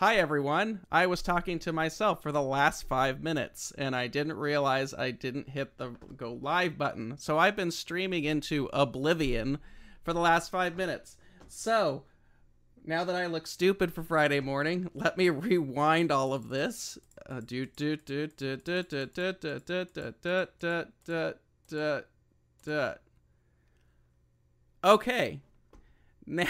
Hi everyone. I was talking to myself for the last five minutes and I didn't realize I didn't hit the go live button. So I've been streaming into oblivion for the last five minutes. So now that I look stupid for Friday morning, let me rewind all of this. Uh. Okay. Now,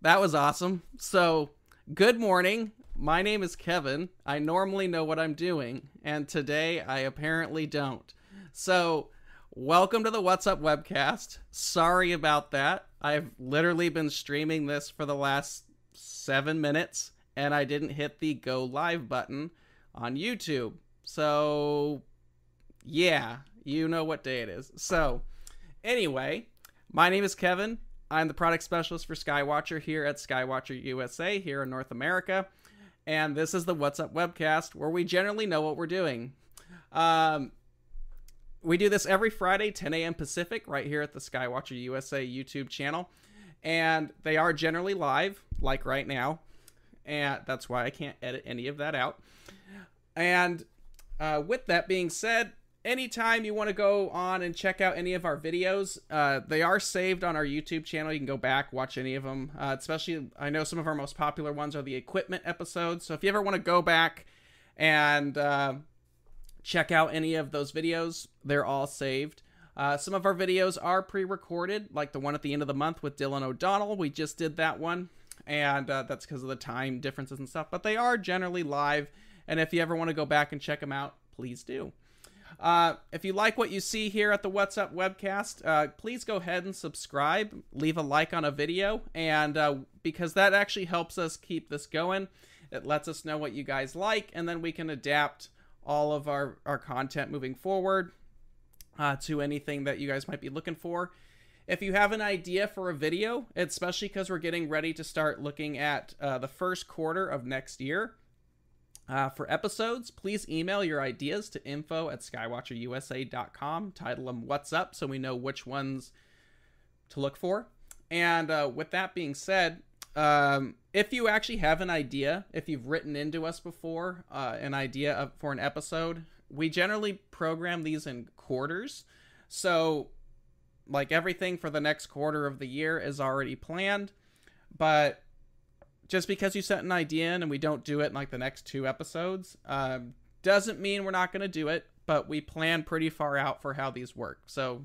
that was awesome. So Good morning. My name is Kevin. I normally know what I'm doing, and today I apparently don't. So, welcome to the What's Up webcast. Sorry about that. I've literally been streaming this for the last seven minutes, and I didn't hit the go live button on YouTube. So, yeah, you know what day it is. So, anyway, my name is Kevin. I'm the product specialist for Skywatcher here at Skywatcher USA here in North America. And this is the What's Up webcast where we generally know what we're doing. Um, we do this every Friday, 10 a.m. Pacific, right here at the Skywatcher USA YouTube channel. And they are generally live, like right now. And that's why I can't edit any of that out. And uh, with that being said, anytime you want to go on and check out any of our videos, uh, they are saved on our YouTube channel. You can go back, watch any of them. Uh, especially, I know some of our most popular ones are the equipment episodes. So if you ever want to go back and uh, check out any of those videos, they're all saved. Uh, some of our videos are pre-recorded, like the one at the end of the month with Dylan O'Donnell. We just did that one, and uh, that's because of the time differences and stuff. But they are generally live, and if you ever want to go back and check them out, please do. Uh, if you like what you see here at the What's Up webcast, uh, please go ahead and subscribe, leave a like on a video, and uh, because that actually helps us keep this going, it lets us know what you guys like, and then we can adapt all of our, our content moving forward uh, to anything that you guys might be looking for. If you have an idea for a video, especially because we're getting ready to start looking at uh, the first quarter of next year, uh, for episodes, please email your ideas to info at skywatcherusa.com. Title them What's Up so we know which ones to look for. And uh, with that being said, um, if you actually have an idea, if you've written into us before uh, an idea of, for an episode, we generally program these in quarters. So, like everything for the next quarter of the year is already planned. But just because you set an idea in and we don't do it in like the next two episodes um, doesn't mean we're not going to do it but we plan pretty far out for how these work. So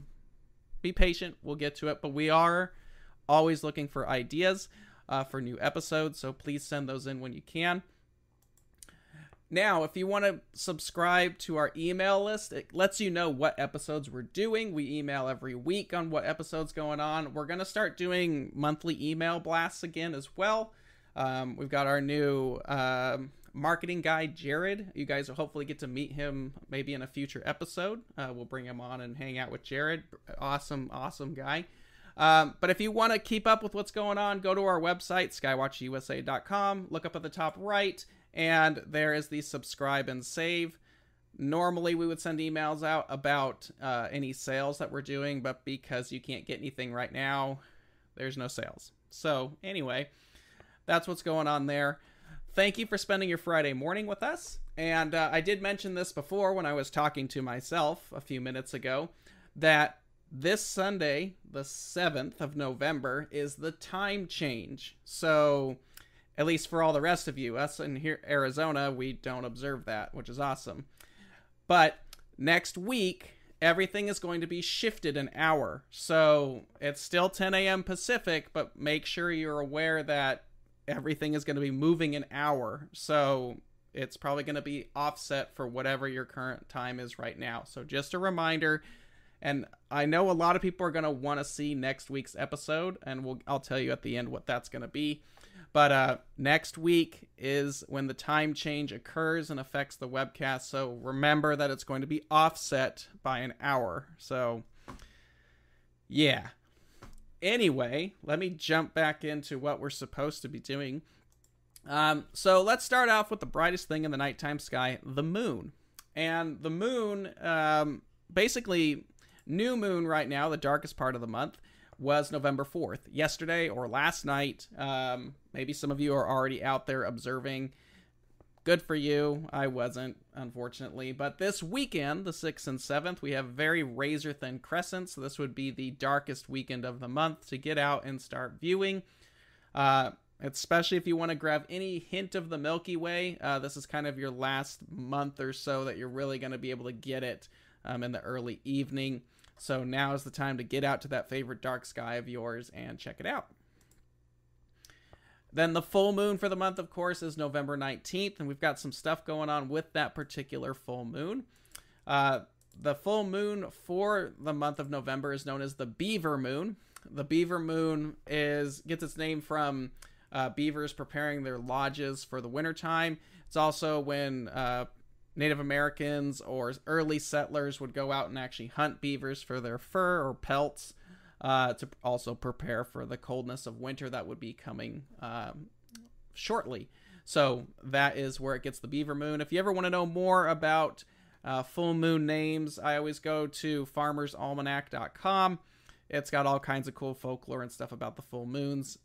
be patient. We'll get to it. But we are always looking for ideas uh, for new episodes so please send those in when you can. Now if you want to subscribe to our email list it lets you know what episodes we're doing. We email every week on what episodes going on. We're going to start doing monthly email blasts again as well um, we've got our new um, marketing guy, Jared. You guys will hopefully get to meet him maybe in a future episode. Uh, we'll bring him on and hang out with Jared. Awesome, awesome guy. Um, but if you want to keep up with what's going on, go to our website, skywatchusa.com. Look up at the top right, and there is the subscribe and save. Normally, we would send emails out about uh, any sales that we're doing, but because you can't get anything right now, there's no sales. So, anyway, that's what's going on there. Thank you for spending your Friday morning with us. And uh, I did mention this before when I was talking to myself a few minutes ago that this Sunday, the 7th of November, is the time change. So, at least for all the rest of you, us in here Arizona, we don't observe that, which is awesome. But next week, everything is going to be shifted an hour. So, it's still 10 a.m. Pacific, but make sure you're aware that everything is going to be moving an hour. So it's probably going to be offset for whatever your current time is right now. So just a reminder. And I know a lot of people are going to want to see next week's episode, and we'll, I'll tell you at the end what that's going to be. But uh, next week is when the time change occurs and affects the webcast. So remember that it's going to be offset by an hour. So, yeah, Anyway, let me jump back into what we're supposed to be doing. Um, so let's start off with the brightest thing in the nighttime sky, the moon. And the moon, um, basically, new moon right now, the darkest part of the month, was November 4th. Yesterday or last night, um, maybe some of you are already out there observing. Good for you. I wasn't, unfortunately. But this weekend, the 6th and 7th, we have very razor thin crescents. So this would be the darkest weekend of the month to get out and start viewing. Uh, especially if you want to grab any hint of the Milky Way. Uh, this is kind of your last month or so that you're really going to be able to get it um, in the early evening. So now is the time to get out to that favorite dark sky of yours and check it out. Then the full moon for the month, of course, is November 19th, and we've got some stuff going on with that particular full moon. Uh, the full moon for the month of November is known as the beaver moon. The beaver moon is gets its name from uh, beavers preparing their lodges for the wintertime. It's also when uh, Native Americans or early settlers would go out and actually hunt beavers for their fur or pelts uh, to also prepare for the coldness of winter that would be coming um, shortly. So that is where it gets the beaver moon. If you ever want to know more about uh, full moon names, I always go to farmersalmanac.com. It's got all kinds of cool folklore and stuff about the full moons.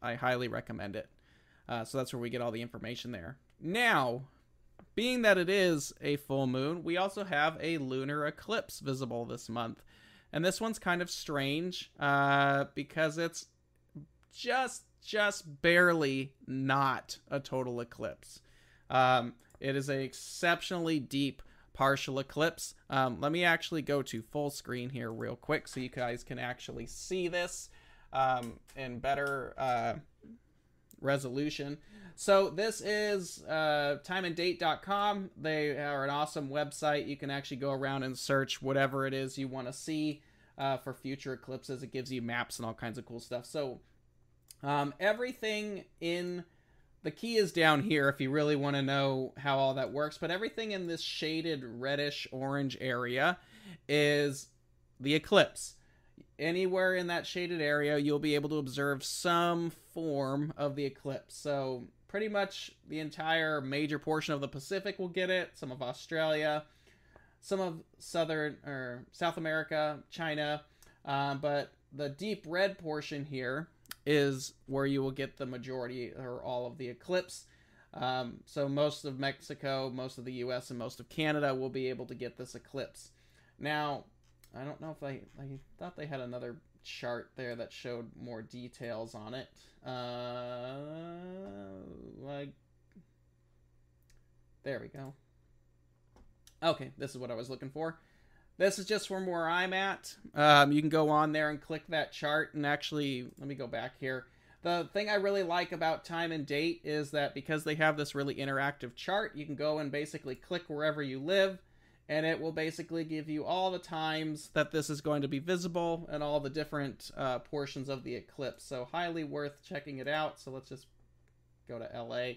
I highly recommend it. Uh, so that's where we get all the information there. Now, being that it is a full moon, we also have a lunar eclipse visible this month. And this one's kind of strange uh, because it's just just barely not a total eclipse. Um, it is an exceptionally deep partial eclipse. Um, let me actually go to full screen here real quick so you guys can actually see this um, in better uh, resolution. So this is uh, timeanddate.com. They are an awesome website. You can actually go around and search whatever it is you want to see uh, for future eclipses. It gives you maps and all kinds of cool stuff. So um, everything in the key is down here if you really want to know how all that works. But everything in this shaded reddish orange area is the eclipse anywhere in that shaded area, you'll be able to observe some form of the eclipse. So, pretty much the entire major portion of the Pacific will get it, some of Australia, some of Southern or South America, China, um, but the deep red portion here is where you will get the majority or all of the eclipse. Um, so most of Mexico, most of the U.S., and most of Canada will be able to get this eclipse. Now, I don't know if I I thought they had another chart there that showed more details on it. Uh, like there we go. Okay, this is what I was looking for. This is just from where I'm at. Um, you can go on there and click that chart and actually, let me go back here. The thing I really like about time and date is that because they have this really interactive chart, you can go and basically click wherever you live and it will basically give you all the times that this is going to be visible and all the different uh, portions of the eclipse. So highly worth checking it out. So let's just go to LA.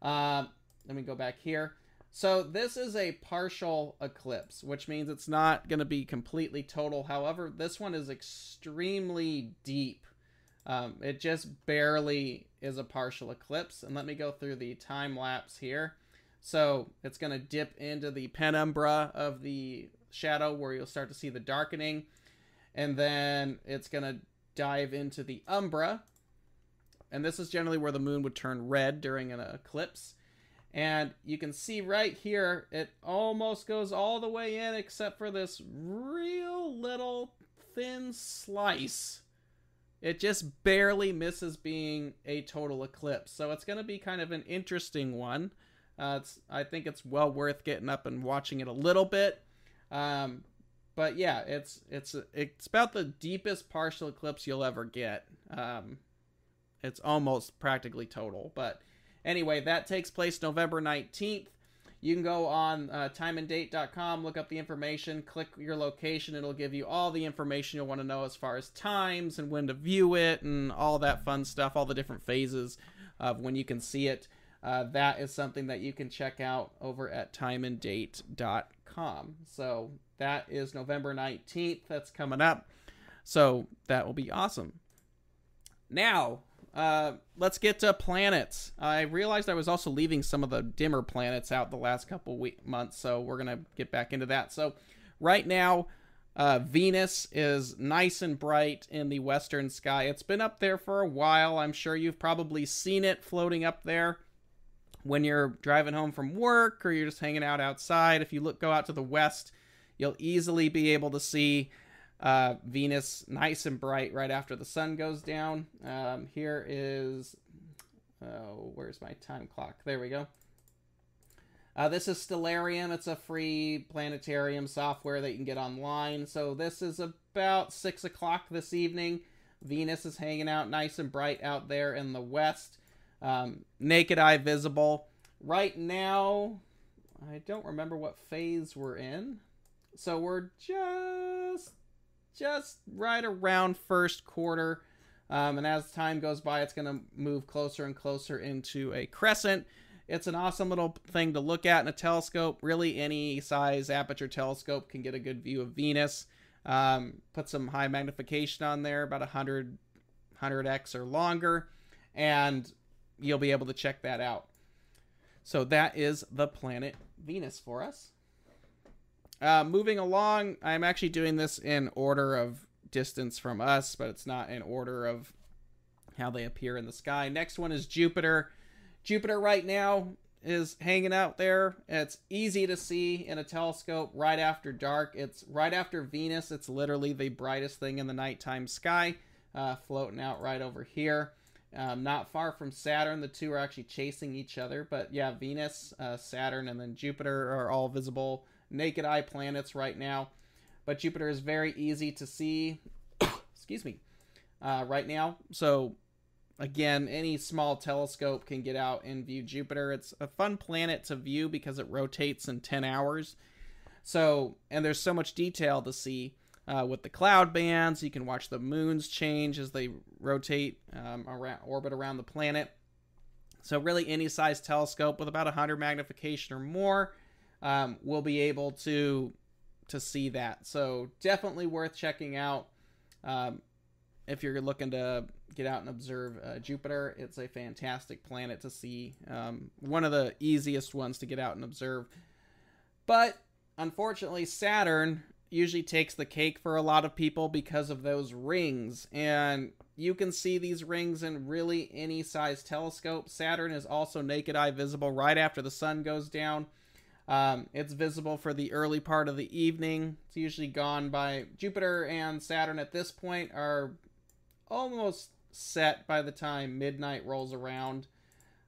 Um, let me go back here. So this is a partial eclipse, which means it's not going to be completely total. However, this one is extremely deep. Um, it just barely is a partial eclipse. And let me go through the time lapse here. So it's going to dip into the penumbra of the shadow where you'll start to see the darkening. And then it's going to dive into the umbra. And this is generally where the moon would turn red during an eclipse. And you can see right here, it almost goes all the way in except for this real little thin slice. It just barely misses being a total eclipse. So it's going to be kind of an interesting one. Uh, it's I think it's well worth getting up and watching it a little bit. Um, but yeah, it's it's it's about the deepest partial eclipse you'll ever get. Um, it's almost practically total. But anyway, that takes place November 19th. You can go on uh, timeanddate.com, look up the information, click your location. It'll give you all the information you'll want to know as far as times and when to view it and all that fun stuff, all the different phases of when you can see it uh, that is something that you can check out over at timeanddate.com. So that is November 19th. That's coming up. So that will be awesome. Now, uh, let's get to planets. I realized I was also leaving some of the dimmer planets out the last couple week months, so we're gonna get back into that. So, right now, Uh, Venus is nice and bright in the western sky. It's been up there for a while. I'm sure you've probably seen it floating up there when you're driving home from work or you're just hanging out outside. If you look go out to the west, you'll easily be able to see uh, Venus nice and bright right after the sun goes down. Um, here is, oh, where's my time clock? There we go. Uh, this is Stellarium. It's a free planetarium software that you can get online. So this is about 6 o'clock this evening. Venus is hanging out nice and bright out there in the west. Um, naked eye visible. Right now, I don't remember what phase we're in. So we're just just right around first quarter. Um, and as time goes by, it's going to move closer and closer into a crescent. It's an awesome little thing to look at in a telescope. Really, any size aperture telescope can get a good view of Venus. Um, put some high magnification on there, about 100, 100x or longer, and you'll be able to check that out. So that is the planet Venus for us. Uh, moving along, I'm actually doing this in order of distance from us, but it's not in order of how they appear in the sky. Next one is Jupiter. Jupiter right now is hanging out there. It's easy to see in a telescope right after dark. It's right after Venus. It's literally the brightest thing in the nighttime sky, uh, floating out right over here. Um, not far from Saturn. The two are actually chasing each other. But yeah, Venus, uh, Saturn, and then Jupiter are all visible naked eye planets right now. But Jupiter is very easy to see. excuse me. Uh, right now. So again, any small telescope can get out and view Jupiter. It's a fun planet to view because it rotates in 10 hours. So, and there's so much detail to see uh, with the cloud bands. You can watch the moons change as they rotate um, around, orbit around the planet. So, really, any size telescope with about 100 magnification or more um, will be able to to see that. So, definitely worth checking out. Um, if you're looking to get out and observe uh, Jupiter, it's a fantastic planet to see. Um, one of the easiest ones to get out and observe. But unfortunately, Saturn usually takes the cake for a lot of people because of those rings. And you can see these rings in really any size telescope. Saturn is also naked eye visible right after the sun goes down. Um, it's visible for the early part of the evening. It's usually gone by Jupiter and Saturn at this point are almost set by the time midnight rolls around.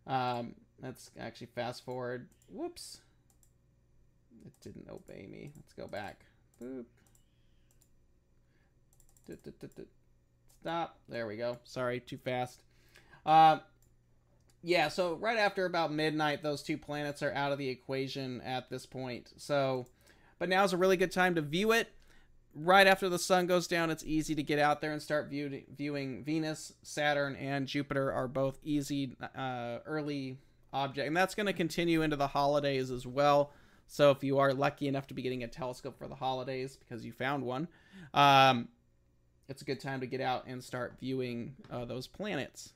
Um, let's actually fast forward. Whoops. It didn't obey me. Let's go back. Boop. Stop. There we go. Sorry, too fast. Uh, yeah, so right after about midnight, those two planets are out of the equation at this point. So, but now's a really good time to view it right after the sun goes down, it's easy to get out there and start view- viewing Venus, Saturn, and Jupiter are both easy uh, early object, and that's going to continue into the holidays as well. So if you are lucky enough to be getting a telescope for the holidays because you found one, um, it's a good time to get out and start viewing uh, those planets.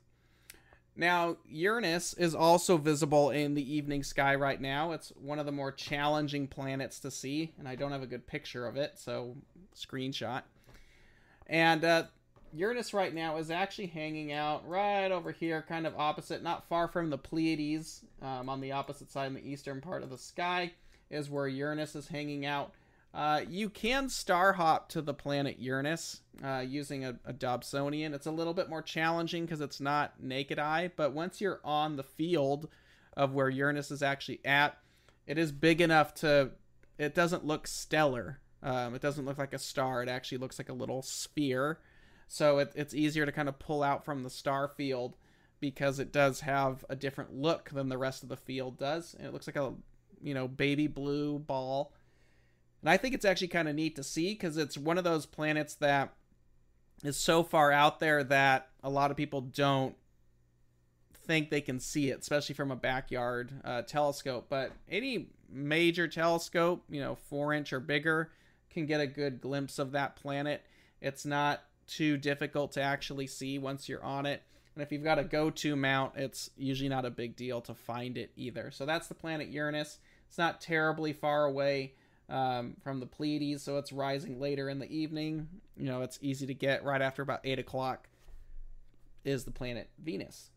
Now, Uranus is also visible in the evening sky right now. It's one of the more challenging planets to see, and I don't have a good picture of it, so screenshot. And uh, Uranus right now is actually hanging out right over here, kind of opposite, not far from the Pleiades, um, on the opposite side in the eastern part of the sky, is where Uranus is hanging out. Uh, you can star hop to the planet Uranus uh, using a, a Dobsonian. It's a little bit more challenging because it's not naked eye, but once you're on the field of where Uranus is actually at, it is big enough to. It doesn't look stellar. Um, it doesn't look like a star. It actually looks like a little sphere. So it, it's easier to kind of pull out from the star field because it does have a different look than the rest of the field does. And it looks like a, you know, baby blue ball. And I think it's actually kind of neat to see because it's one of those planets that is so far out there that a lot of people don't think they can see it, especially from a backyard uh, telescope. But any major telescope, you know, four inch or bigger, can get a good glimpse of that planet. It's not too difficult to actually see once you're on it. And if you've got a go to mount, it's usually not a big deal to find it either. So that's the planet Uranus. It's not terribly far away um, from the Pleiades, so it's rising later in the evening. You know, it's easy to get right after about 8 o'clock is the planet Venus.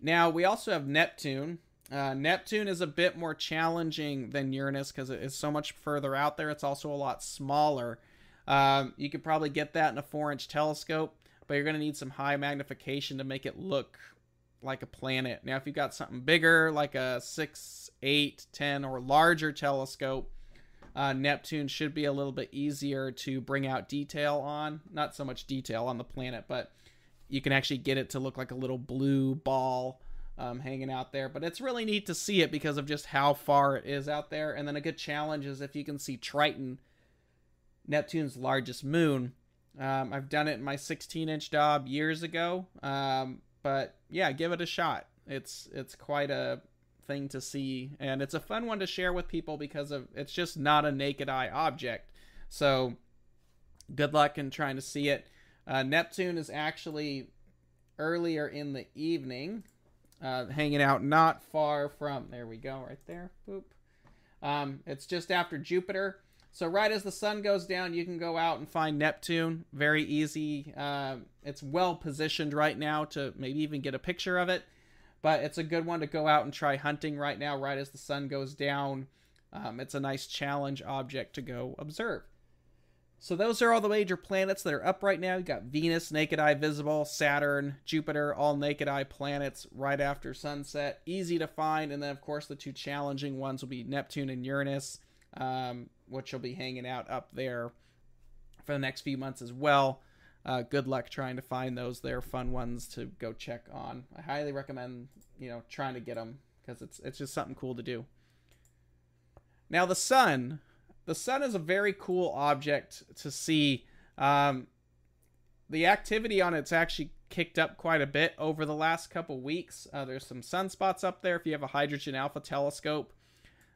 Now, we also have Neptune. Uh, Neptune is a bit more challenging than Uranus because it is so much further out there. It's also a lot smaller. Um, you could probably get that in a 4 inch telescope, but you're going to need some high magnification to make it look like a planet. Now, if you've got something bigger, like a 6, 8, 10, or larger telescope, uh, Neptune should be a little bit easier to bring out detail on. Not so much detail on the planet, but you can actually get it to look like a little blue ball um, hanging out there. But it's really neat to see it because of just how far it is out there. And then a good challenge is if you can see Triton, Neptune's largest moon. Um, I've done it in my 16 inch Dob years ago. Um, but yeah, give it a shot. It's it's quite a thing to see, and it's a fun one to share with people because of it's just not a naked eye object. So good luck in trying to see it. Uh, Neptune is actually earlier in the evening, uh, hanging out not far from. There we go, right there. Boop. Um, it's just after Jupiter. So right as the sun goes down, you can go out and find Neptune. Very easy. Uh, it's well positioned right now to maybe even get a picture of it. But it's a good one to go out and try hunting right now, right as the sun goes down. Um, it's a nice challenge object to go observe. So those are all the major planets that are up right now. You got Venus, naked eye visible, Saturn, Jupiter, all naked eye planets right after sunset. Easy to find. And then, of course, the two challenging ones will be Neptune and Uranus, um, which will be hanging out up there for the next few months as well. Uh, good luck trying to find those. They're fun ones to go check on. I highly recommend, you know, trying to get them because it's it's just something cool to do. Now the sun, the sun is a very cool object to see. Um, the activity on it's actually kicked up quite a bit over the last couple weeks. Uh, there's some sunspots up there if you have a hydrogen alpha telescope.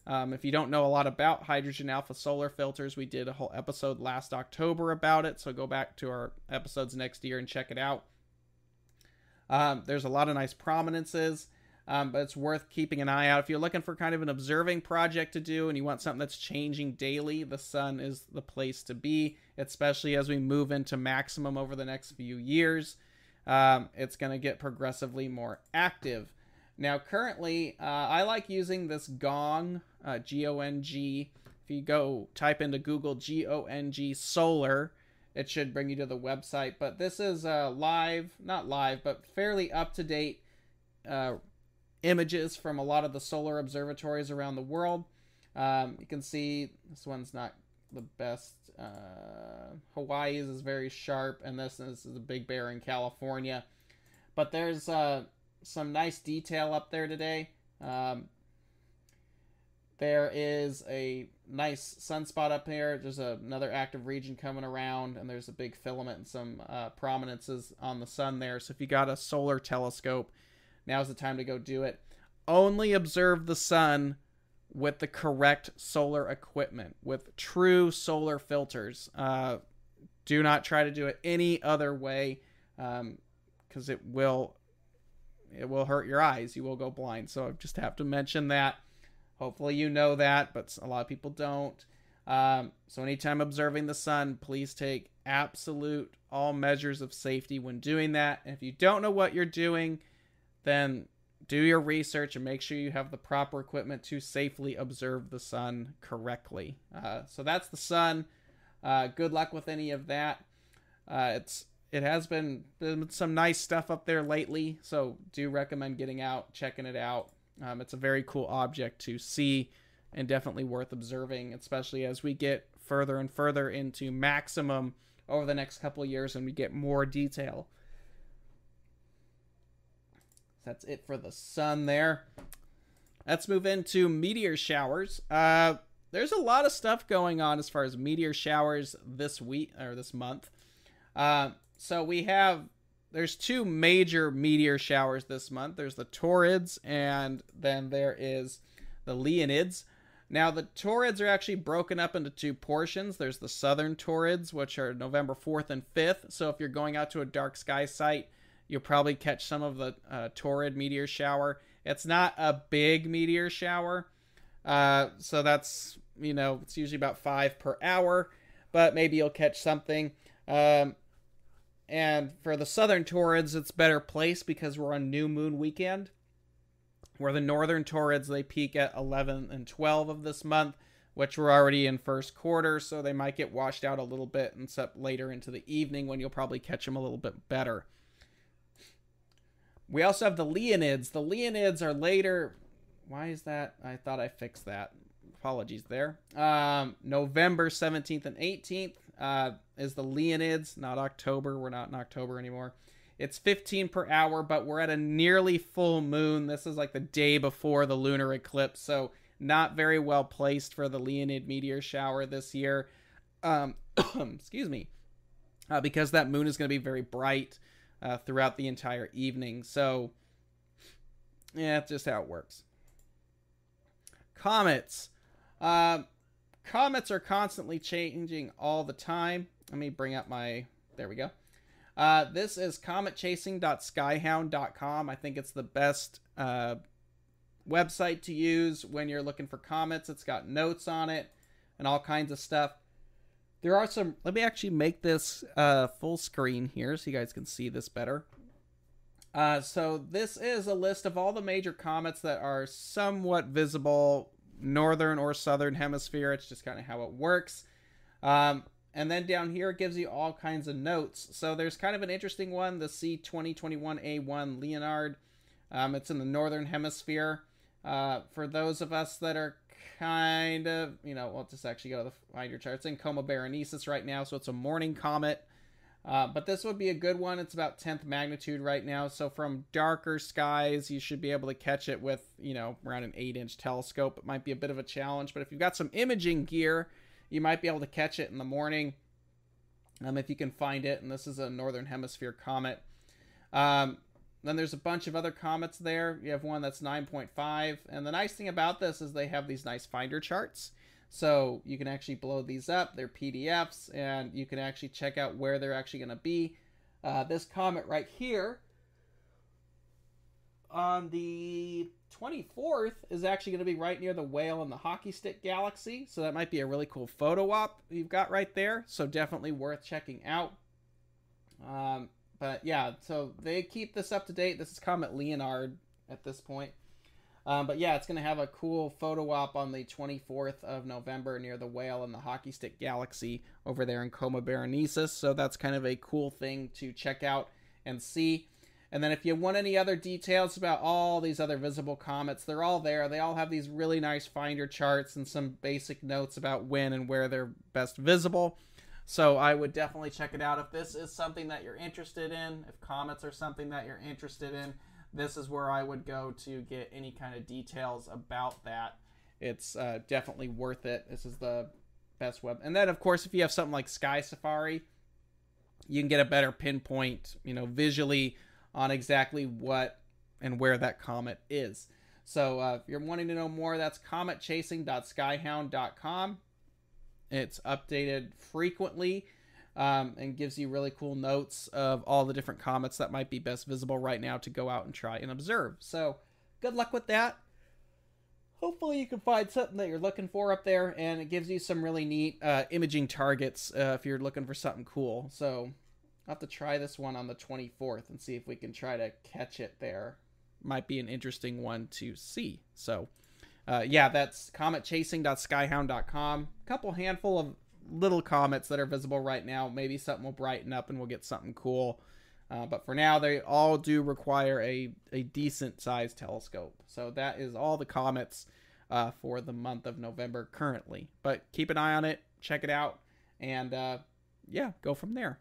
Um, if you don't know a lot about hydrogen alpha solar filters, we did a whole episode last October about it. So go back to our episodes next year and check it out. Um, there's a lot of nice prominences um, but it's worth keeping an eye out. If you're looking for kind of an observing project to do and you want something that's changing daily, the sun is the place to be, especially as we move into maximum over the next few years. Um, it's going to get progressively more active. Now, currently, uh, I like using this Gong, uh, G O N G. If you go type into Google G O N G solar, it should bring you to the website. But this is uh, live, not live, but fairly up to date uh, images from a lot of the solar observatories around the world. Um, you can see this one's not the best. Uh, Hawaii's is very sharp, and this is, the Big Bear in California. But there's uh, some nice detail up there today. Um, there is a nice sunspot up here. There's a, another active region coming around, and there's a big filament and some uh, prominences on the sun there. So if you got a solar telescope, Now's the time to go do it. Only observe the sun with the correct solar equipment, with true solar filters. Uh, do not try to do it any other way, because um, it will it will hurt your eyes. You will go blind. So I just have to mention that. Hopefully you know that, but a lot of people don't. Um, so anytime observing the sun, please take absolute all measures of safety when doing that. And if you don't know what you're doing, then do your research and make sure you have the proper equipment to safely observe the sun correctly. Uh, so that's the sun. Uh, good luck with any of that. Uh, it's it has been, some nice stuff up there lately, so do recommend getting out, checking it out. Um, it's a very cool object to see and definitely worth observing, especially as we get further and further into maximum over the next couple years and we get more detail that's it for the sun there. Let's move into meteor showers. Uh, there's a lot of stuff going on as far as meteor showers this week or this month. Uh, so we have there's two major meteor showers this month. There's the Taurids and then there is the Leonids. Now the Taurids are actually broken up into two portions. There's the southern Taurids, which are November 4th and 5th. So if you're going out to a dark sky site, You'll probably catch some of the uh, meteor shower. It's not a big meteor shower, Uh, so that's, you know, it's usually about five per hour, but maybe you'll catch something. Um, and for the southern Taurids, it's better placed because we're on new moon weekend. Where the northern Taurids, they peak at 11 and 12 of this month, which we're already in first quarter, so they might get washed out a little bit except later into the evening when you'll probably catch them a little bit better. We also have the Leonids. The Leonids are later. Why is that? I thought I fixed that. Apologies there. Um, November 17th and 18th uh, is the Leonids, not October. We're not in October anymore. It's 15 per hour, but we're at a nearly full moon. This is like the day before the lunar eclipse, so not very well placed for the Leonid meteor shower this year. Um, excuse me. Uh, because that moon is going to be very bright uh, throughout the entire evening. So, yeah, it's just how it works. Comets. Uh, comets are constantly changing all the time. Let me bring up my. There we go. Uh, this is cometchasing.skyhound.com. I think it's the best uh, website to use when you're looking for comets. It's got notes on it and all kinds of stuff. There are some. Let me actually make this uh, full screen here so you guys can see this better. Uh, so this is a list of all the major comets that are somewhat visible, northern or southern hemisphere. It's just kind of how it works. Um, and then down here it gives you all kinds of notes. So there's kind of an interesting one, the C2021A1 Leonard. Um, it's in the northern hemisphere. Uh, for those of us that are kind of, you know, well, just actually go to the find your chart. It's in Coma Berenices right now, so it's a morning comet. Uh, but this would be a good one. It's about 10th magnitude right now. So from darker skies, you should be able to catch it with, you know, around an 8 inch telescope. It might be a bit of a challenge, but if you've got some imaging gear, you might be able to catch it in the morning um, if you can find it. And this is a northern hemisphere comet. Um, then there's a bunch of other comets there. You have one that's 9.5. And the nice thing about this is they have these nice finder charts. So you can actually blow these up. They're PDFs, and you can actually check out where they're actually going to be. Uh, this comet right here on the 24th is actually going to be right near the whale and the hockey stick galaxy. So that might be a really cool photo op you've got right there. So definitely worth checking out. Um, but yeah, so they keep this up to date. This is Comet Leonard at this point. Um, but yeah, it's going to have a cool photo op on the 24th of November near the whale and the hockey stick galaxy over there in Coma Berenices. So that's kind of a cool thing to check out and see. And then if you want any other details about all these other visible comets, they're all there. They all have these really nice finder charts and some basic notes about when and where they're best visible. So I would definitely check it out. If this is something that you're interested in, if comets are something that you're interested in, this is where I would go to get any kind of details about that. It's uh, definitely worth it. This is the best web. And then, of course, if you have something like Sky Safari, you can get a better pinpoint, you know, visually on exactly what and where that comet is. So uh, if you're wanting to know more, that's cometchasing.skyhound.com. It's updated frequently um, and gives you really cool notes of all the different comets that might be best visible right now to go out and try and observe. So, good luck with that. Hopefully, you can find something that you're looking for up there, and it gives you some really neat uh, imaging targets uh, if you're looking for something cool. So, I'll have to try this one on the 24th and see if we can try to catch it there. Might be an interesting one to see. So, uh, yeah, that's cometchasing.skyhound.com. A couple handful of little comets that are visible right now. Maybe something will brighten up and we'll get something cool. Uh, but for now, they all do require a, a decent sized telescope. So that is all the comets uh, for the month of November currently. But keep an eye on it, check it out, and uh, yeah, go from there.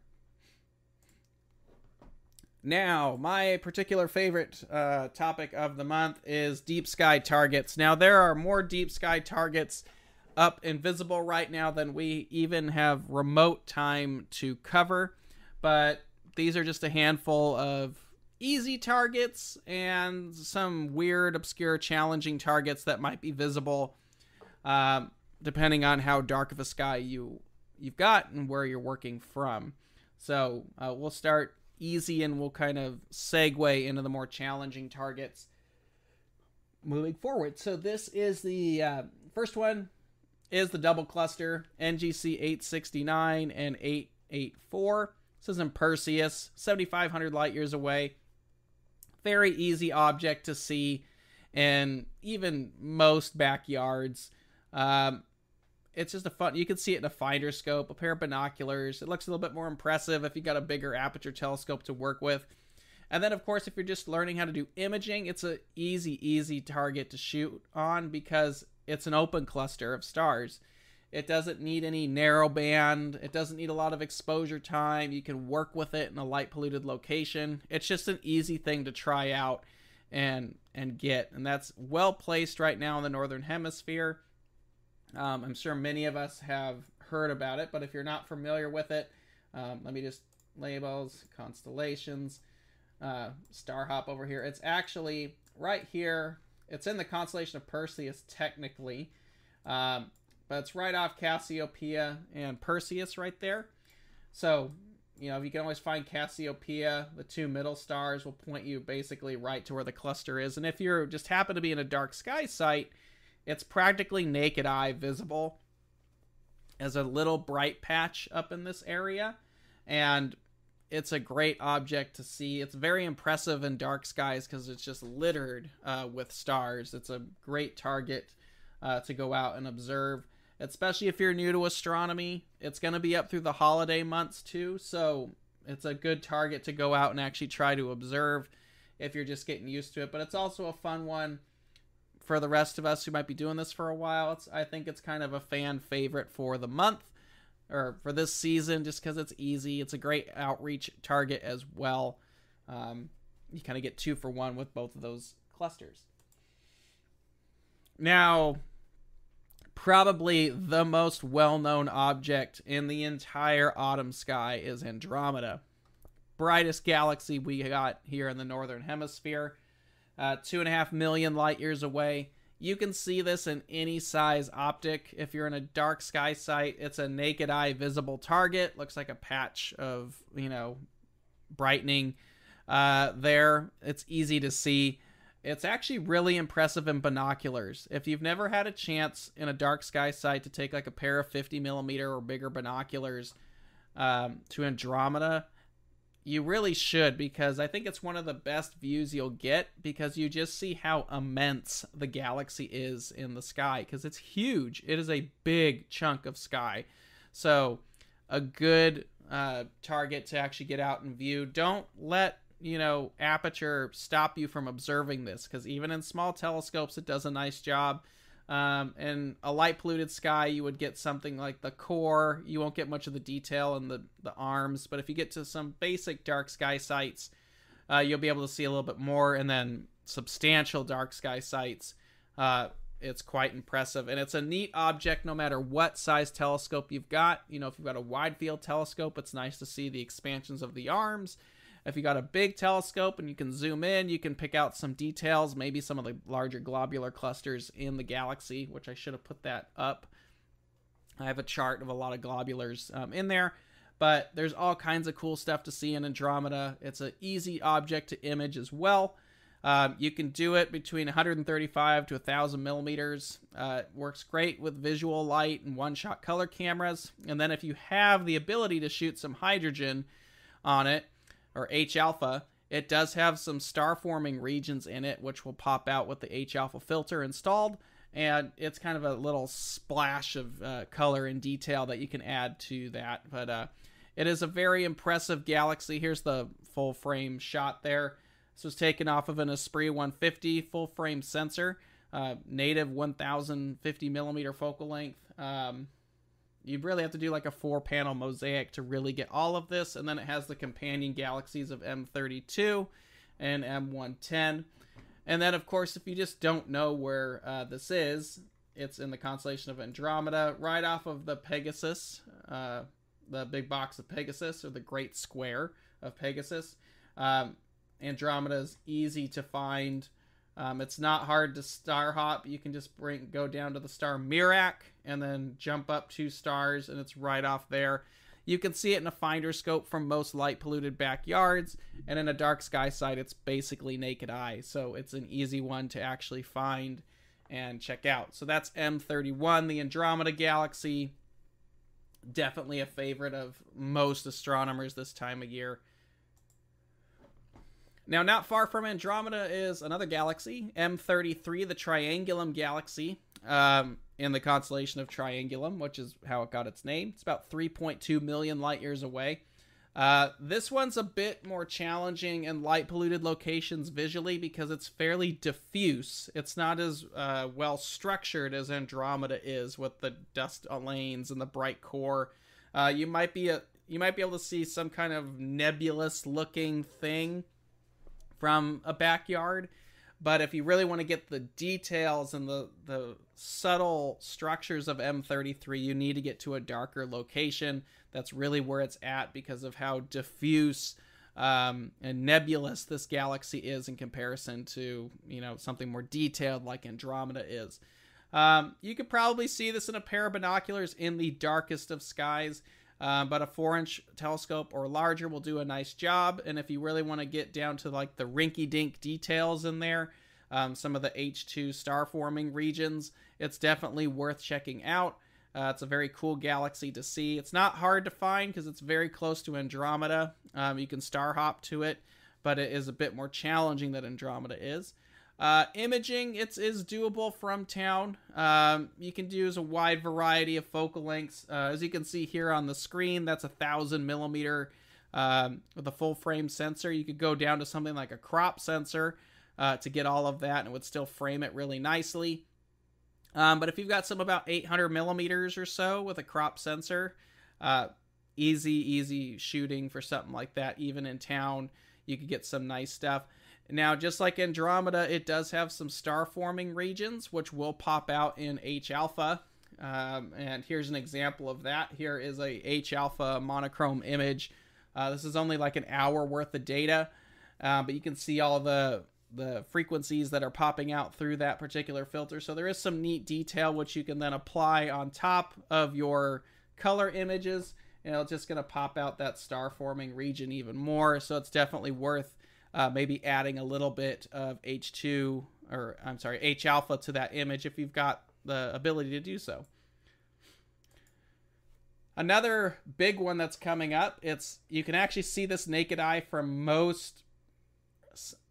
Now, my particular favorite uh, topic of the month is deep sky targets. Now, there are more deep sky targets up invisible right now than we even have remote time to cover, but these are just a handful of easy targets and some weird, obscure, challenging targets that might be visible, um, depending on how dark of a sky you you've got and where you're working from. So uh, we'll start easy and we'll kind of segue into the more challenging targets. moving forward. So this is the uh, first one is the double cluster NGC 869 and 884. This is in Perseus, 7,500 light years away. Very easy object to see in even most backyards. Um, it's just a fun. You can see it in a finder scope, a pair of binoculars. It looks a little bit more impressive if you got a bigger aperture telescope to work with. And then, of course, if you're just learning how to do imaging, it's a easy, easy target to shoot on because it's an open cluster of stars. It doesn't need any narrow band. It doesn't need a lot of exposure time. You can work with it in a light polluted location. It's just an easy thing to try out and and get, and that's well placed right now in the northern hemisphere. Um, I'm sure many of us have heard about it, but if you're not familiar with it, um, let me just labels, constellations, uh, star hop over here. It's actually right here. It's in the constellation of Perseus, technically, um, but it's right off Cassiopeia and Perseus right there. So, you know, if you can always find Cassiopeia. The two middle stars will point you basically right to where the cluster is. And if you're just happen to be in a dark sky site, it's practically naked eye visible as a little bright patch up in this area. And it's a great object to see. It's very impressive in dark skies because it's just littered uh, with stars. It's a great target uh, to go out and observe, especially if you're new to astronomy. It's going to be up through the holiday months too, so it's a good target to go out and actually try to observe if you're just getting used to it. But it's also a fun one for the rest of us who might be doing this for a while, it's I think it's kind of a fan favorite for the month or for this season just because it's easy. It's a great outreach target as well. Um, you kind of get two for one with both of those clusters. Now, probably the most well known object in the entire autumn sky is Andromeda. Brightest galaxy we got here in the northern hemisphere uh, two and a half million light years away. You can see this in any size optic. If you're in a dark sky site, it's a naked eye visible target. Looks like a patch of, you know, brightening uh, there. It's easy to see. It's actually really impressive in binoculars. If you've never had a chance in a dark sky site to take like a pair of 50 millimeter or bigger binoculars um, to Andromeda, you really should because I think it's one of the best views you'll get because you just see how immense the galaxy is in the sky because it's huge. It is a big chunk of sky. So, a good uh, target to actually get out and view. Don't let you know aperture stop you from observing this because even in small telescopes, it does a nice job. Um, in a light polluted sky, you would get something like the core. You won't get much of the detail in the, the arms, but if you get to some basic dark sky sites, uh, you'll be able to see a little bit more. And then substantial dark sky sites, uh, it's quite impressive. And it's a neat object no matter what size telescope you've got. You know, if you've got a wide field telescope, it's nice to see the expansions of the arms. If you got a big telescope and you can zoom in, you can pick out some details, maybe some of the larger globular clusters in the galaxy, which I should have put that up. I have a chart of a lot of globulars um, in there, but there's all kinds of cool stuff to see in Andromeda. It's an easy object to image as well. Um, you can do it between 135 to 1000 millimeters. Uh, works great with visual light and one shot color cameras. And then if you have the ability to shoot some hydrogen on it, or H alpha, it does have some star forming regions in it, which will pop out with the H alpha filter installed. And it's kind of a little splash of uh, color and detail that you can add to that. But uh, it is a very impressive galaxy. Here's the full frame shot there. This was taken off of an Esprit 150 full frame sensor, uh, native 1050 millimeter focal length. Um, you really have to do like a four panel mosaic to really get all of this. And then it has the companion galaxies of M32 and M110. And then, of course, if you just don't know where uh, this is, it's in the constellation of Andromeda, right off of the Pegasus, uh, the big box of Pegasus, or the Great Square of Pegasus. Um, Andromeda is easy to find um, it's not hard to star hop. You can just bring go down to the star Mirak and then jump up two stars, and it's right off there. You can see it in a finder scope from most light polluted backyards, and in a dark sky site, it's basically naked eye. So it's an easy one to actually find and check out. So that's M31, the Andromeda Galaxy. Definitely a favorite of most astronomers this time of year. Now, not far from Andromeda is another galaxy, M33, the Triangulum Galaxy, um, in the constellation of Triangulum, which is how it got its name. It's about 3.2 million light years away. Uh, this one's a bit more challenging in light polluted locations visually because it's fairly diffuse. It's not as uh, well structured as Andromeda is with the dust lanes and the bright core. Uh, you might be a, you might be able to see some kind of nebulous looking thing from a backyard. But if you really want to get the details and the, the subtle structures of M33, you need to get to a darker location. That's really where it's at because of how diffuse um, and nebulous this galaxy is in comparison to, you know, something more detailed like Andromeda is. Um, you could probably see this in a pair of binoculars in the darkest of skies. Um, but a four inch telescope or larger will do a nice job. And if you really want to get down to like the rinky dink details in there, um, some of the H2 star forming regions, it's definitely worth checking out. Uh, it's a very cool galaxy to see. It's not hard to find because it's very close to Andromeda. Um, you can star hop to it, but it is a bit more challenging than Andromeda is. Uh, imaging, it's is doable from town. Um, you can use a wide variety of focal lengths. Uh, as you can see here on the screen, that's a thousand millimeter um, with a full frame sensor. You could go down to something like a crop sensor uh, to get all of that, and it would still frame it really nicely. Um, but if you've got some about 800 millimeters or so with a crop sensor, uh, easy, easy shooting for something like that, even in town, you could get some nice stuff. Now, just like Andromeda, it does have some star forming regions, which will pop out in H alpha. Um, and here's an example of that. Here is a H alpha monochrome image. Uh, this is only like an hour worth of data, uh, but you can see all the the frequencies that are popping out through that particular filter. So there is some neat detail which you can then apply on top of your color images, and it's just going to pop out that star forming region even more. So it's definitely worth uh, maybe adding a little bit of H2 or I'm sorry, H alpha to that image if you've got the ability to do so. Another big one that's coming up, it's you can actually see this naked eye from most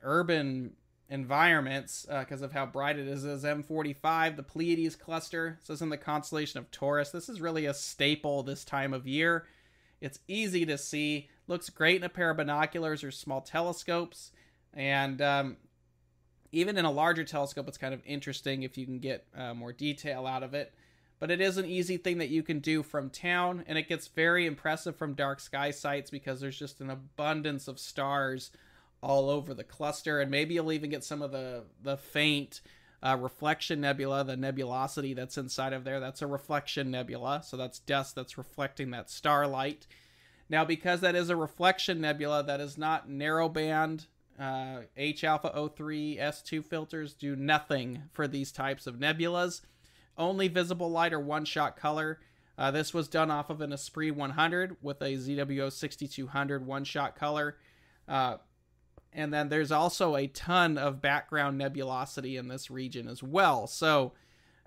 urban environments because uh, of how bright it is. Is M45 the Pleiades cluster. This is in the constellation of Taurus. This is really a staple this time of year. It's easy to see Looks great in a pair of binoculars or small telescopes. And um, even in a larger telescope, it's kind of interesting if you can get uh, more detail out of it. But it is an easy thing that you can do from town, and it gets very impressive from dark sky sites because there's just an abundance of stars all over the cluster, and maybe you'll even get some of the the faint uh, reflection nebula, the nebulosity that's inside of there. That's a reflection nebula, so that's dust that's reflecting that starlight. Now, because that is a reflection nebula, that is not narrowband. Uh, H alpha O3 S2 filters do nothing for these types of nebulas. Only visible light or one shot color. Uh, this was done off of an Esprit 100 with a ZWO 6200 one shot color. Uh, and then there's also a ton of background nebulosity in this region as well. So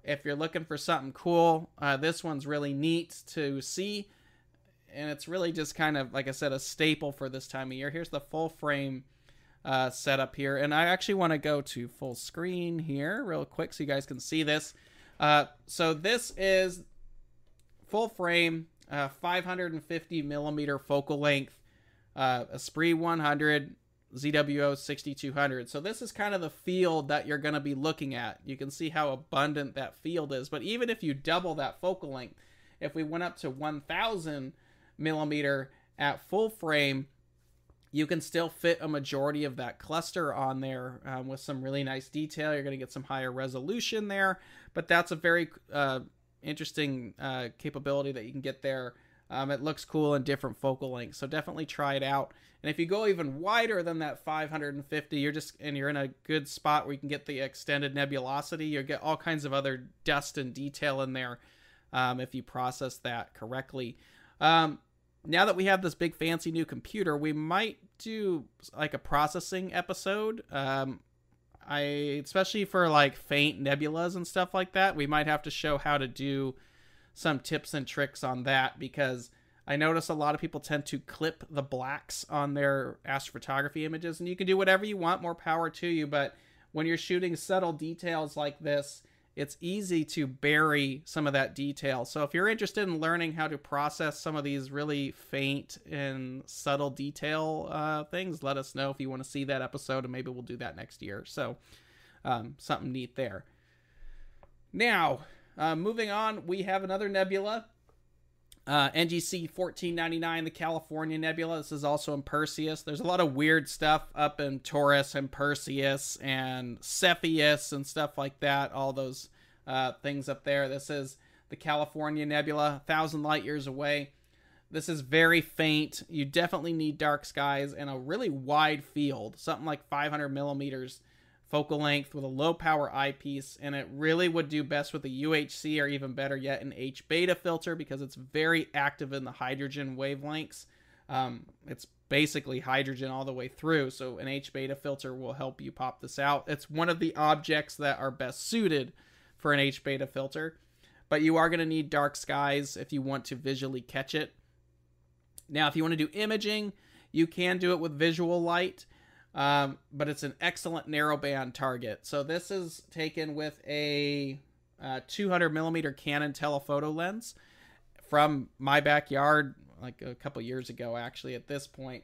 if you're looking for something cool, uh, this one's really neat to see and it's really just kind of like I said a staple for this time of year. Here's the full frame uh, setup here, and I actually want to go to full screen here real quick so you guys can see this. Uh, so this is full frame, uh, 550 millimeter focal length, uh, Esprit 100 ZWO 6200. So this is kind of the field that you're going to be looking at. You can see how abundant that field is. But even if you double that focal length, if we went up to 1000 millimeter at full frame, you can still fit a majority of that cluster on there um, with some really nice detail. You're going to get some higher resolution there, but that's a very uh, interesting uh, capability that you can get there. Um, it looks cool in different focal lengths, so definitely try it out. And if you go even wider than that 550, you're just and you're in a good spot where you can get the extended nebulosity. You get all kinds of other dust and detail in there um, if you process that correctly. Um, now that we have this big fancy new computer, we might do like a processing episode. Um, I especially for like faint nebulas and stuff like that, we might have to show how to do some tips and tricks on that because I notice a lot of people tend to clip the blacks on their astrophotography images, and you can do whatever you want, more power to you. But when you're shooting subtle details like this, it's easy to bury some of that detail. So if you're interested in learning how to process some of these really faint and subtle detail uh, things, let us know if you want to see that episode, and maybe we'll do that next year. So um, something neat there. Now, uh, moving on, we have another nebula. Uh, NGC 1499, the California Nebula. This is also in Perseus. There's a lot of weird stuff up in Taurus and Perseus and Cepheus and stuff like that. All those uh, things up there. This is the California Nebula, 1,000 light years away. This is very faint. You definitely need dark skies and a really wide field, something like 500 millimeters focal length with a low power eyepiece, and it really would do best with a UHC or even better yet, an H beta filter because it's very active in the hydrogen wavelengths. Um, it's basically hydrogen all the way through, so an H beta filter will help you pop this out. It's one of the objects that are best suited for an H beta filter, but you are going to need dark skies if you want to visually catch it. Now, if you want to do imaging, you can do it with visual light. Um, but it's an excellent narrowband target. So this is taken with a uh, 200 millimeter Canon telephoto lens from my backyard, like a couple years ago, actually. At this point,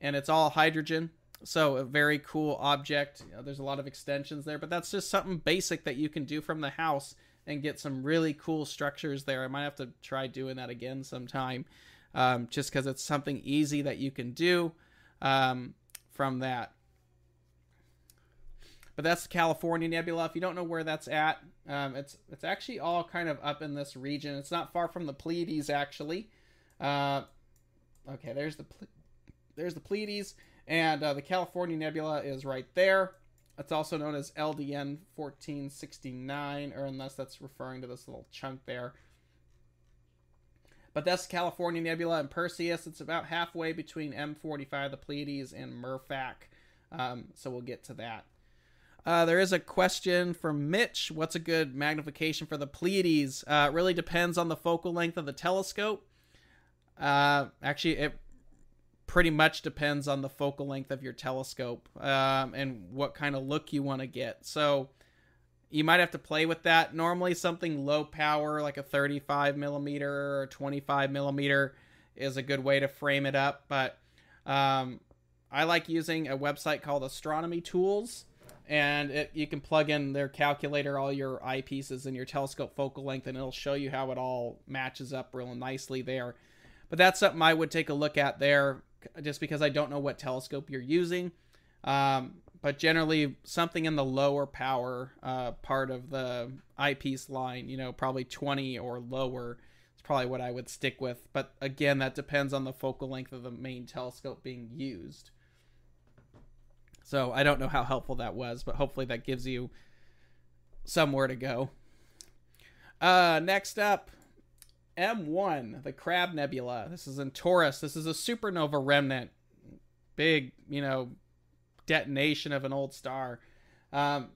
and it's all hydrogen. So a very cool object. You know, there's a lot of extensions there, but that's just something basic that you can do from the house and get some really cool structures there. I might have to try doing that again sometime, um, just because it's something easy that you can do. Um, from that. But that's the California Nebula. If you don't know where that's at, um, it's it's actually all kind of up in this region. It's not far from the Pleiades, actually. Uh, okay, there's the there's the Pleiades, and uh, the California Nebula is right there. It's also known as LDN 1469, or unless that's referring to this little chunk there. But that's California Nebula and Perseus. It's about halfway between M45, the Pleiades, and Mirfak. Um, so we'll get to that. Uh, there is a question from Mitch. What's a good magnification for the Pleiades? Uh, it really depends on the focal length of the telescope. Uh, actually, it pretty much depends on the focal length of your telescope um, and what kind of look you want to get. So you might have to play with that. Normally, something low power, like a 35 millimeter or 25 millimeter, is a good way to frame it up. But um, I like using a website called Astronomy Tools, and it, you can plug in their calculator, all your eyepieces, and your telescope focal length, and it'll show you how it all matches up real nicely there. But that's something I would take a look at there, just because I don't know what telescope you're using. Um, but generally something in the lower power uh, part of the eyepiece line, you know, probably 20 or lower is probably what I would stick with. But again, that depends on the focal length of the main telescope being used. So I don't know how helpful that was, but hopefully that gives you somewhere to go. Uh, next up, M1, the Crab Nebula. This is in Taurus. This is a supernova remnant. Big, you know, detonation of an old star. Um,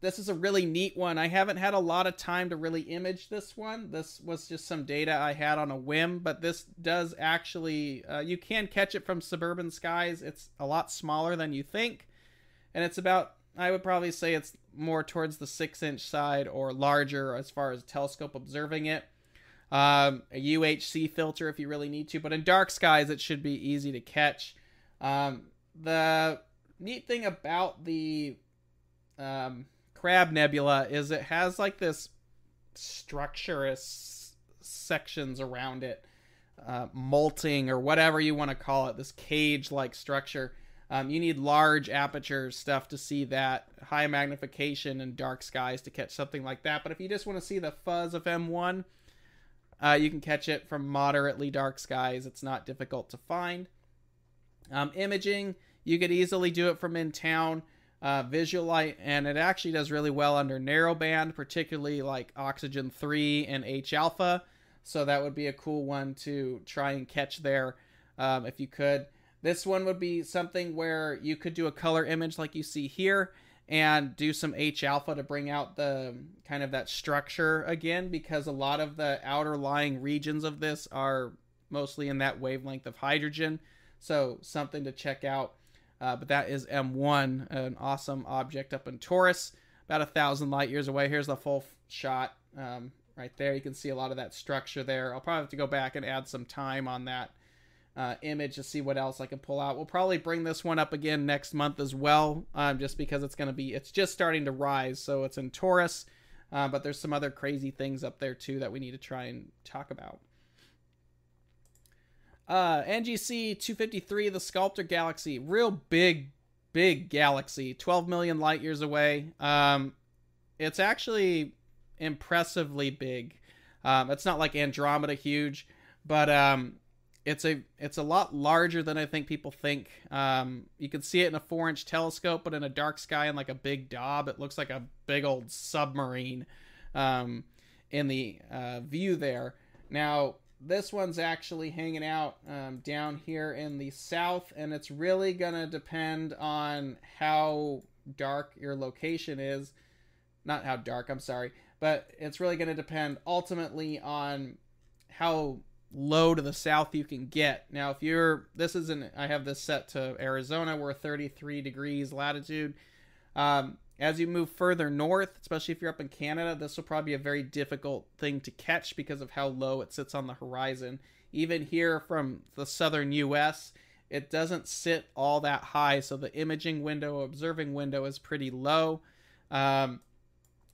this is a really neat one. I haven't had a lot of time to really image this one. This was just some data I had on a whim, but this does actually, uh, you can catch it from suburban skies. It's a lot smaller than you think. And it's about, I would probably say it's more towards the six inch side or larger as far as telescope observing it. Um, a UHC filter if you really need to, but in dark skies, it should be easy to catch. Um, the neat thing about the um, Crab Nebula is it has like this structurous sections around it, uh, molting or whatever you want to call it, this cage-like structure. Um, you need large aperture stuff to see that high magnification and dark skies to catch something like that. But if you just want to see the fuzz of M1, uh, you can catch it from moderately dark skies. It's not difficult to find. Um, imaging, you could easily do it from in town. Uh, visual light, and it actually does really well under narrowband, particularly like Oxygen 3 and H alpha. So that would be a cool one to try and catch there um, if you could. This one would be something where you could do a color image like you see here and do some H alpha to bring out the kind of that structure again because a lot of the outer lying regions of this are mostly in that wavelength of hydrogen. So something to check out. Uh, but that is M1, an awesome object up in Taurus, about a thousand light years away. Here's the full shot um, right there. You can see a lot of that structure there. I'll probably have to go back and add some time on that uh, image to see what else I can pull out. We'll probably bring this one up again next month as well, um, just because it's going to be, it's just starting to rise. So it's in Taurus, uh, but there's some other crazy things up there too that we need to try and talk about. Uh, NGC 253, the Sculptor Galaxy, real big, big galaxy, 12 million light years away. Um, it's actually impressively big. Um, it's not like Andromeda huge, but um, it's a it's a lot larger than I think people think. Um, you can see it in a four inch telescope, but in a dark sky and like a big Dob, it looks like a big old submarine um, in the uh, view there. Now this one's actually hanging out um, down here in the south, and it's really gonna depend on how dark your location is. Not how dark, I'm sorry, but it's really gonna depend ultimately on how low to the south you can get. Now, if you're, this isn't, I have this set to Arizona, we're 33 degrees latitude. Um, as you move further north, especially if you're up in Canada, this will probably be a very difficult thing to catch because of how low it sits on the horizon. Even here from the southern US, it doesn't sit all that high, so the imaging window, observing window is pretty low. Um,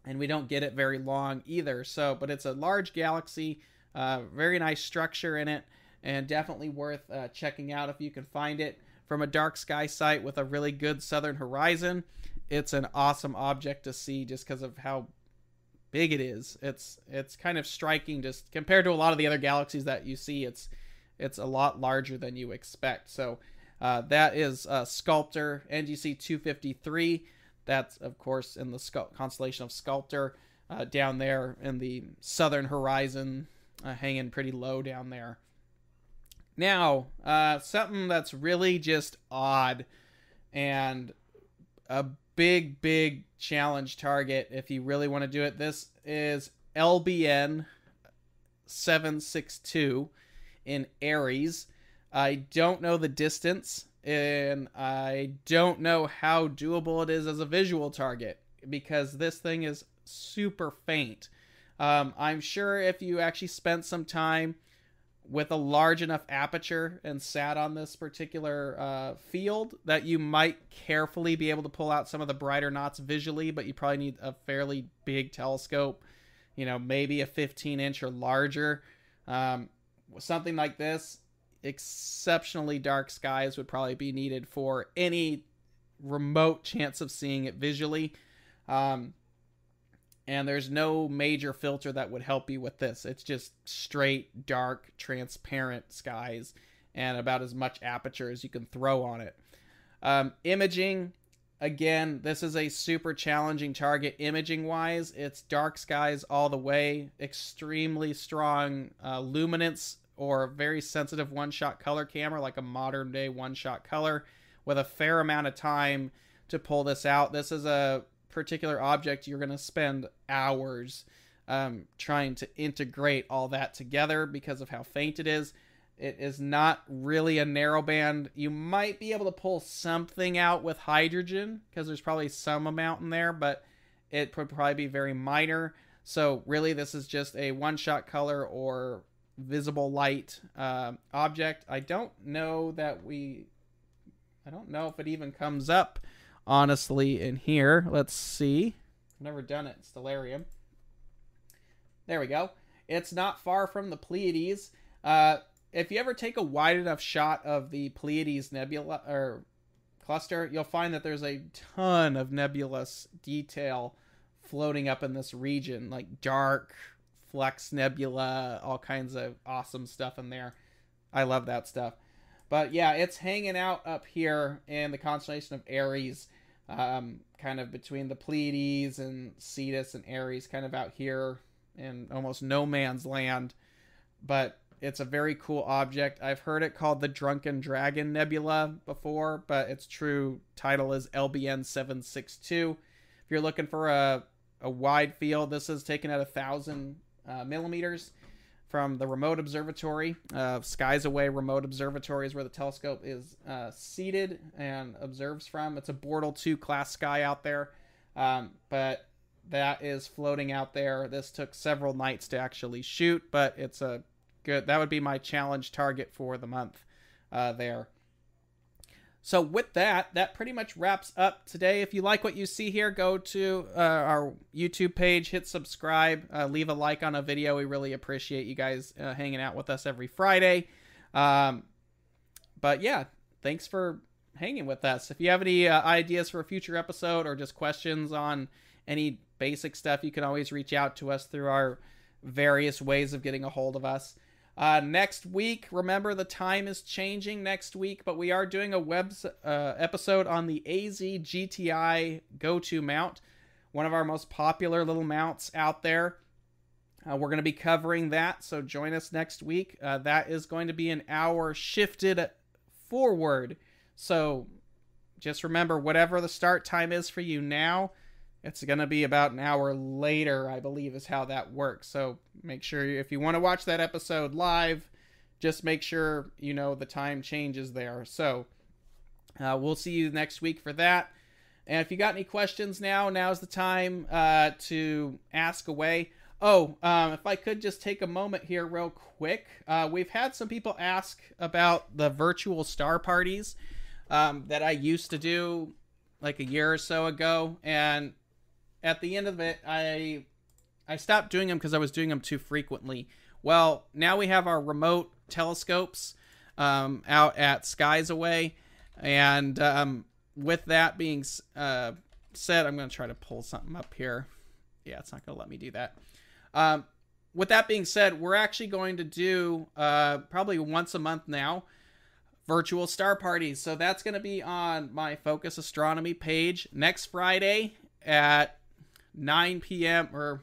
and we don't get it very long either. So, but it's a large galaxy, uh, very nice structure in it, and definitely worth uh, checking out if you can find it from a dark sky site with a really good southern horizon it's an awesome object to see just because of how big it is. It's it's kind of striking just compared to a lot of the other galaxies that you see. It's it's a lot larger than you expect. So uh, that is uh, Sculptor NGC 253. That's of course in the constellation of Sculptor uh, down there in the southern horizon, uh, hanging pretty low down there. Now, uh, something that's really just odd and a big, big challenge target if you really want to do it. This is LBN 762 in Aries. I don't know the distance and I don't know how doable it is as a visual target because this thing is super faint. Um, I'm sure if you actually spent some time with a large enough aperture and sat on this particular uh, field that you might carefully be able to pull out some of the brighter knots visually, but you probably need a fairly big telescope, you know, maybe a 15 inch or larger. Um, something like this, exceptionally dark skies would probably be needed for any remote chance of seeing it visually. Um, and there's no major filter that would help you with this. It's just straight, dark, transparent skies and about as much aperture as you can throw on it. Um, imaging, again, this is a super challenging target imaging wise. It's dark skies all the way, extremely strong uh, luminance or very sensitive one shot color camera, like a modern day one shot color, with a fair amount of time to pull this out. This is a particular object, you're going to spend hours um, trying to integrate all that together because of how faint it is. It is not really a narrowband. You might be able to pull something out with hydrogen because there's probably some amount in there, but it would probably be very minor. So really, this is just a one-shot color or visible light uh, object. I don't know that we. I don't know if it even comes up honestly in here. Let's see. Never done it. Stellarium. There we go. It's not far from the Pleiades. Uh, if you ever take a wide enough shot of the Pleiades nebula or cluster, you'll find that there's a ton of nebulous detail floating up in this region, like dark flex nebula, all kinds of awesome stuff in there. I love that stuff. But yeah, it's hanging out up here in the constellation of Aries, um, kind of between the Pleiades and Cetus and Aries, kind of out here in almost no man's land. but it's a very cool object. I've heard it called the Drunken Dragon Nebula before, but its true title is LBN 762. If you're looking for a, a wide field, this is taken at a thousand uh, millimeters from the remote observatory. Uh, Skies Away Remote Observatory is where the telescope is uh, seated and observes from. It's a Bortle 2 class sky out there, um, but that is floating out there. This took several nights to actually shoot, but it's a good. That would be my challenge target for the month uh, there. So with that, that pretty much wraps up today. If you like what you see here, go to uh, our YouTube page, hit subscribe, uh, leave a like on a video. We really appreciate you guys uh, hanging out with us every Friday. Um, but yeah, thanks for hanging with us. If you have any uh, ideas for a future episode or just questions on any basic stuff, you can always reach out to us through our various ways of getting a hold of us. Uh, next week, remember the time is changing next week, but we are doing a web uh, episode on the AZ GTI Go To mount, one of our most popular little mounts out there. Uh, we're going to be covering that, so join us next week. Uh, that is going to be an hour shifted forward. So just remember, whatever the start time is for you now, it's going to be about an hour later, I believe, is how that works. So make sure if you want to watch that episode live, just make sure you know the time changes there. So uh, we'll see you next week for that. And if you got any questions now, now's the time uh, to ask away. Oh, um, if I could just take a moment here, real quick. Uh, we've had some people ask about the virtual star parties um, that I used to do like a year or so ago. And at the end of it, I I stopped doing them because I was doing them too frequently. Well, now we have our remote telescopes um, out at Skies Away, and um, with that being uh, said, I'm going to try to pull something up here. Yeah, it's not going to let me do that. Um, with that being said, we're actually going to do uh, probably once a month now virtual star parties. So that's going to be on my Focus Astronomy page next Friday at 9 p.m. or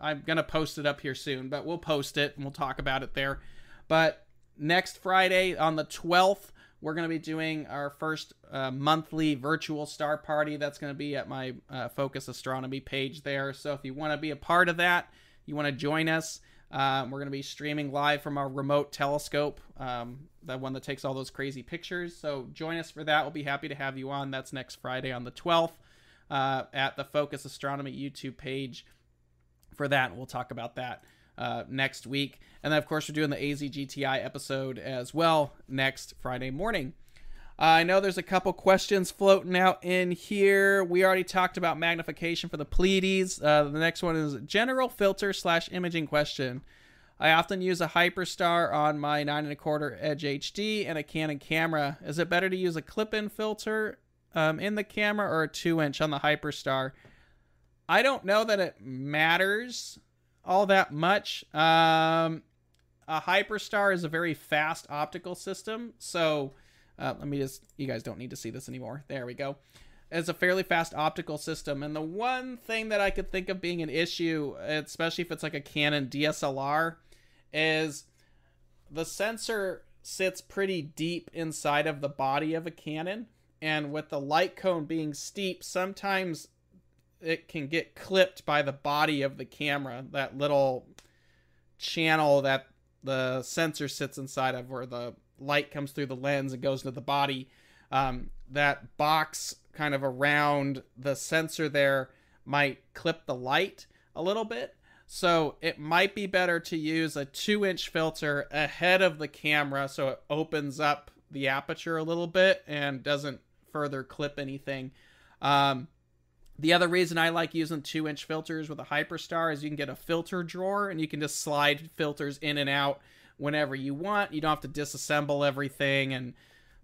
I'm going to post it up here soon, but we'll post it and we'll talk about it there. But next Friday on the 12th, we're going to be doing our first uh, monthly virtual star party. That's going to be at my uh, Focus Astronomy page there. So if you want to be a part of that, you want to join us, um, we're going to be streaming live from our remote telescope, um, the one that takes all those crazy pictures. So join us for that. We'll be happy to have you on. That's next Friday on the 12th uh, at the Focus Astronomy YouTube page for that. We'll talk about that uh, next week. And then, of course, we're doing the AZGTI episode as well next Friday morning. Uh, I know there's a couple questions floating out in here. We already talked about magnification for the Pleiades. Uh, the next one is general filter slash imaging question. I often use a Hyperstar on my 9 and a quarter Edge HD and a Canon camera. Is it better to use a clip-in filter um, in the camera or a 2 inch on the Hyperstar. I don't know that it matters all that much. Um, a Hyperstar is a very fast optical system. So uh, let me just, you guys don't need to see this anymore. There we go. It's a fairly fast optical system. And the one thing that I could think of being an issue, especially if it's like a Canon DSLR, is the sensor sits pretty deep inside of the body of a Canon and with the light cone being steep, sometimes it can get clipped by the body of the camera, that little channel that the sensor sits inside of where the light comes through the lens and goes into the body. Um, that box kind of around the sensor there might clip the light a little bit. So it might be better to use a two inch filter ahead of the camera so it opens up the aperture a little bit and doesn't further clip anything. Um, the other reason I like using two inch filters with a Hyperstar is you can get a filter drawer and you can just slide filters in and out whenever you want. You don't have to disassemble everything and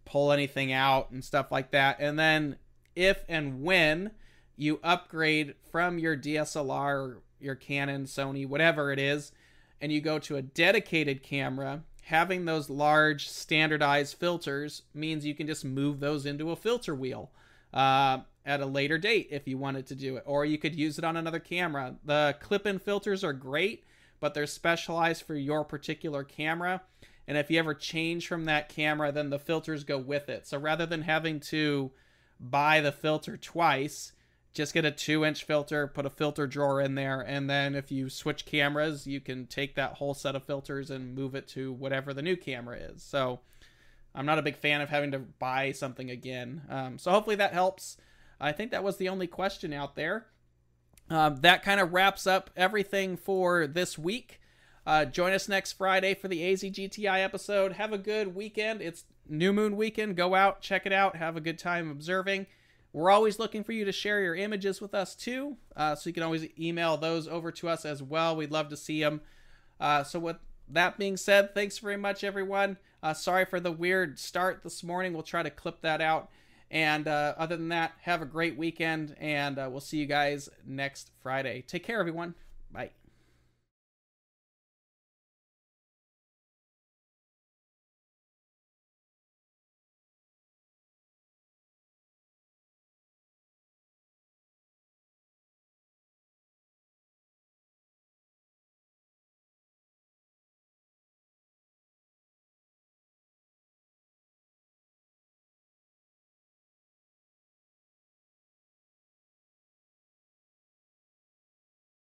pull anything out and stuff like that. And then if and when you upgrade from your DSLR, your Canon, Sony, whatever it is, and you go to a dedicated camera, having those large standardized filters means you can just move those into a filter wheel uh, at a later date if you wanted to do it, or you could use it on another camera. The clip in filters are great, but they're specialized for your particular camera. And if you ever change from that camera, then the filters go with it. So rather than having to buy the filter twice, just get a two inch filter, put a filter drawer in there, and then if you switch cameras, you can take that whole set of filters and move it to whatever the new camera is. So I'm not a big fan of having to buy something again. Um, so hopefully that helps. I think that was the only question out there. Um, that kind of wraps up everything for this week. Uh, join us next Friday for the AZGTI episode. Have a good weekend. It's new moon weekend. Go out, check it out, have a good time observing. We're always looking for you to share your images with us too, uh, so you can always email those over to us as well. We'd love to see them. Uh, so with that being said, thanks very much, everyone. Uh, sorry for the weird start this morning. We'll try to clip that out. And uh, other than that, have a great weekend, and uh, we'll see you guys next Friday. Take care, everyone. Bye.